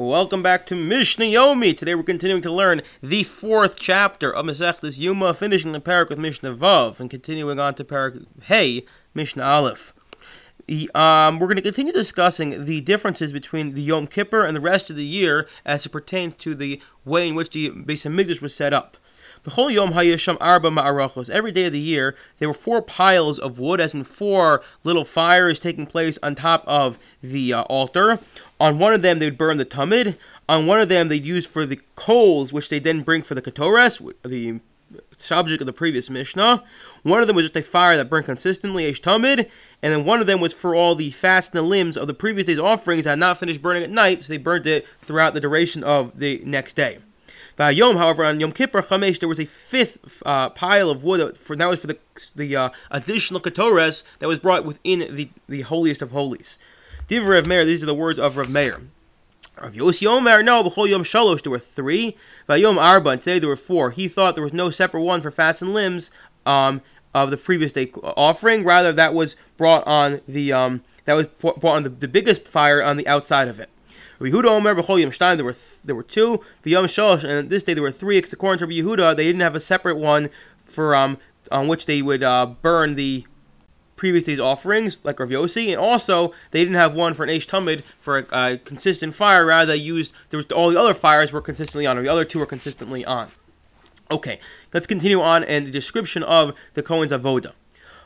Welcome back to Mishnah Yomi. Today we're continuing to learn the fourth chapter of Masechtas Yuma, finishing the perek with Mishnah Vav and continuing on to perek Hey, Mishnah Aleph. Um, we're going to continue discussing the differences between the Yom Kippur and the rest of the year as it pertains to the way in which the Beis Hamikdash was set up. Every day of the year, there were four piles of wood, as in four little fires taking place on top of the uh, altar. On one of them, they'd burn the tamid. On one of them, they'd use for the coals, which they then bring for the ketores, the subject of the previous Mishnah. One of them was just a fire that burned consistently, Eish Tamid, and then one of them was for all the fats and the limbs of the previous day's offerings that had not finished burning at night, so they burned it throughout the duration of the next day. Yom, however, on Yom Kippur Chamesh, there was a fifth uh, pile of wood for that was for the the uh, additional ketores that was brought within the, the holiest of holies. Div Rav Meir, these are the words of Rav Meir. Rav Yossi Omer, no, b'chol Yom Shalosh, there were three. Vayom Arba, and today there were four. He thought there was no separate one for fats and limbs um, of the previous day offering. Rather, that was brought on the um, that was brought on the, the biggest fire on the outside of it. Yehuda Omer b'chol Yom Shtaim, there were th- there were two. V'Yom Shalosh, and this day there were three. According to Yehuda, they didn't have a separate one for um on which they would uh, burn the previous day's offerings, like Rav Yossi, and also they didn't have one for an Eish Tamid for a, consistent fire. Rather, they used there was all the other fires were consistently on, or the other two were consistently on. Okay, let's continue on and the description of the Kohen's avoda.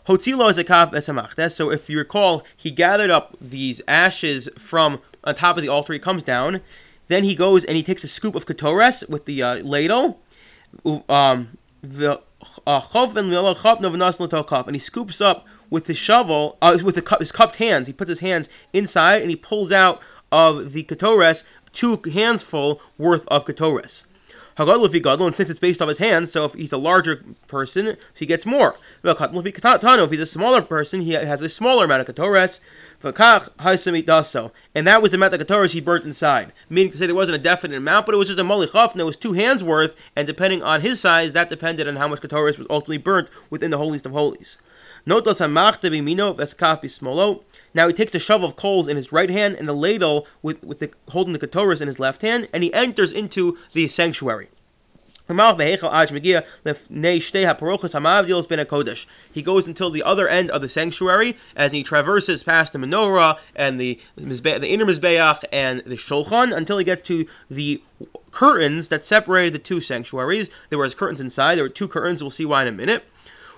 Hotzilo is a kaf esamachtes. So if you recall, he gathered up these ashes from on top of the altar. He comes down, then he goes and he takes a scoop of ketores with the uh, ladle. Um, the uh, and he scoops up with his shovel, uh, with cup, his cupped hands. He puts his hands inside and he pulls out of the ketores two hands full worth of ketores. Hagadol if gadol, and since it's based off his hands, so if he's a larger person, he gets more. V'katmul fi katano, if he's a smaller person, he has a smaller amount of ketores. And that was the amount of ketores he burnt inside. Meaning to say there wasn't a definite amount, but it was just a molichaf, and it was two hands worth, and depending on his size, that depended on how much ketores was ultimately burnt within the holiest of holies. Now he takes the shovel of coals in his right hand and the ladle with, with the, holding the ketores in his left hand, and he enters into the sanctuary. He goes until the other end of the sanctuary as he traverses past the menorah and the, the inner mizbeach and the shulchan until he gets to the curtains that separated the two sanctuaries. There were curtains inside. There were two curtains. We'll see why in a minute.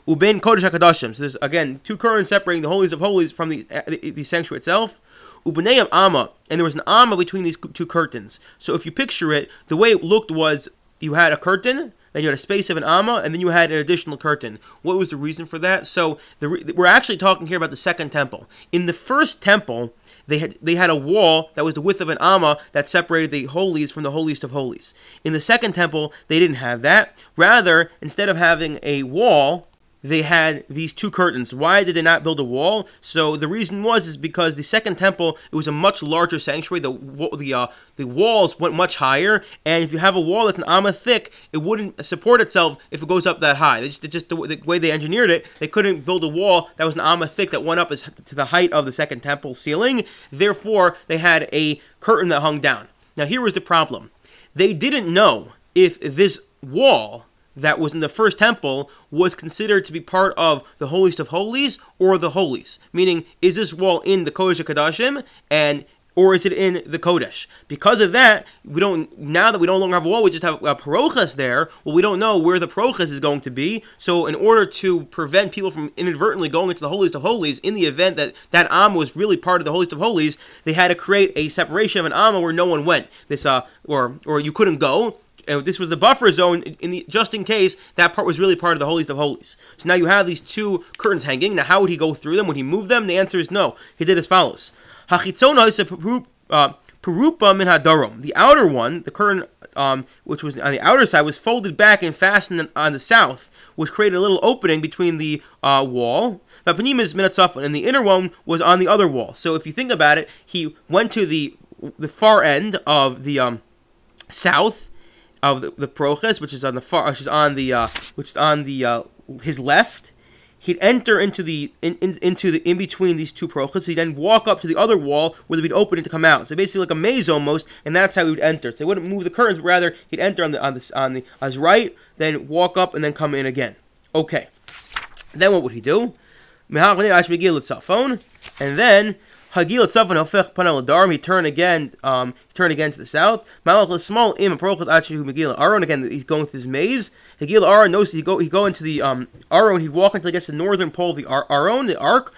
Uben Kodesh HaKadoshim. So there's, again, two curtains separating the holies of holies from the, uh, the, the sanctuary itself. Ubenayim Amma. And there was an Amma between these two curtains. So if you picture it, the way it looked was you had a curtain, then you had a space of an amma, and then you had an additional curtain. What was the reason for that? So the, we're actually talking here about the second temple. In the first temple, they had they had a wall that was the width of an amma that separated the holies from the holiest of holies. In the second temple, they didn't have that. Rather, instead of having a wall, they had these two curtains. Why did they not build a wall? So the reason was is because the second temple it was a much larger sanctuary. The the uh, the walls went much higher, and if you have a wall that's an amma thick, it wouldn't support itself if it goes up that high. It's just, just the, the, way they engineered it, they couldn't build a wall that was an amma thick that went up as, to the height of the second temple ceiling. Therefore, they had a curtain that hung down. Now here was the problem: they didn't know if this wall that was in the first temple was considered to be part of the holiest of holies or the holies. Meaning, is this wall in the Kodesh Kadashim and or is it in the Kodesh? Because of that, we don't now that we no longer have a wall, we just have a parochas there. Well, we don't know where the parochas is going to be. So, in order to prevent people from inadvertently going into the holiest of holies, in the event that that am was really part of the holiest of holies, they had to create a separation of an amma where no one went. This uh, or or you couldn't go and this was the buffer zone in the just in case that part was really part of the holiest of holies. So now you have these two curtains hanging. Now, how would he go through them? Would he move them? The answer is no. He did as follows. Hachitzona is a perupa min hadarom. The outer one, the curtain, um, which was on the outer side, was folded back and fastened on the south, which created a little opening between the uh, wall. Vapanim is minatzafon, and the inner one was on the other wall. So if you think about it, he went to the the far end of the um, south of the, the proches, which is on the far, which is on the uh, which is on the uh, his left. he'd enter into the in, in, into the in between these two prochas. He'd then walk up to the other wall where they'd open it to come out. So basically like a maze almost, and that's how he would enter. So he wouldn't move the curtains, but rather he'd enter on the on the on the on his right, then walk up and then come in again. Okay. Then what would he do? phone, and then Hagil Tzafan Hofech Panel Darim. He turned again. Um, he turned again to the south. Malach small im Prochas Achihu Megillah Aron. Again, he's going through his maze. Hagil Aron knows he go he go into the um aron. He'd walk until he gets the northern pole of the aron the ark.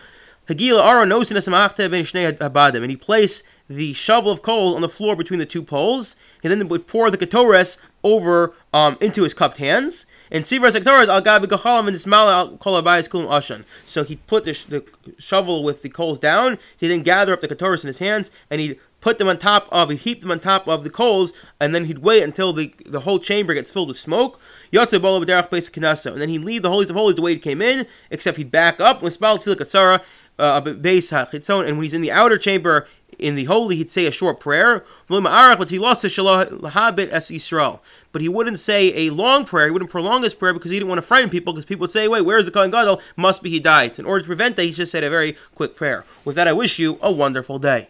Hagil Aron knows in ben Shnei Abadim, and he placed the shovel of coal on the floor between the two poles. He then would pour the ketores over um, into his cupped hands. And Sivra Sektoras al Gabi Gachalam and Ismail al Kolabayas Kulim Ashan. So he put the, sh- the, shovel with the coals down, he then gathered up the ketores in his hands, and he put them on top of, he heaped them on top of the coals, and then he'd wait until the, the whole chamber gets filled with smoke. And then he'd leave the Holies of Holies the way he came in, except he'd back up, with Spal Tefillah Katsara, uh, base and when he's in the outer chamber in the holy, he'd say a short prayer. But he lost the Shahabit as Israel. But he wouldn't say a long prayer. He wouldn't prolong his prayer because he didn't want to frighten people. Because people would say, "Wait, where's the Kohen Gadol? Must be he died." So in order to prevent that, he just said a very quick prayer. With that, I wish you a wonderful day.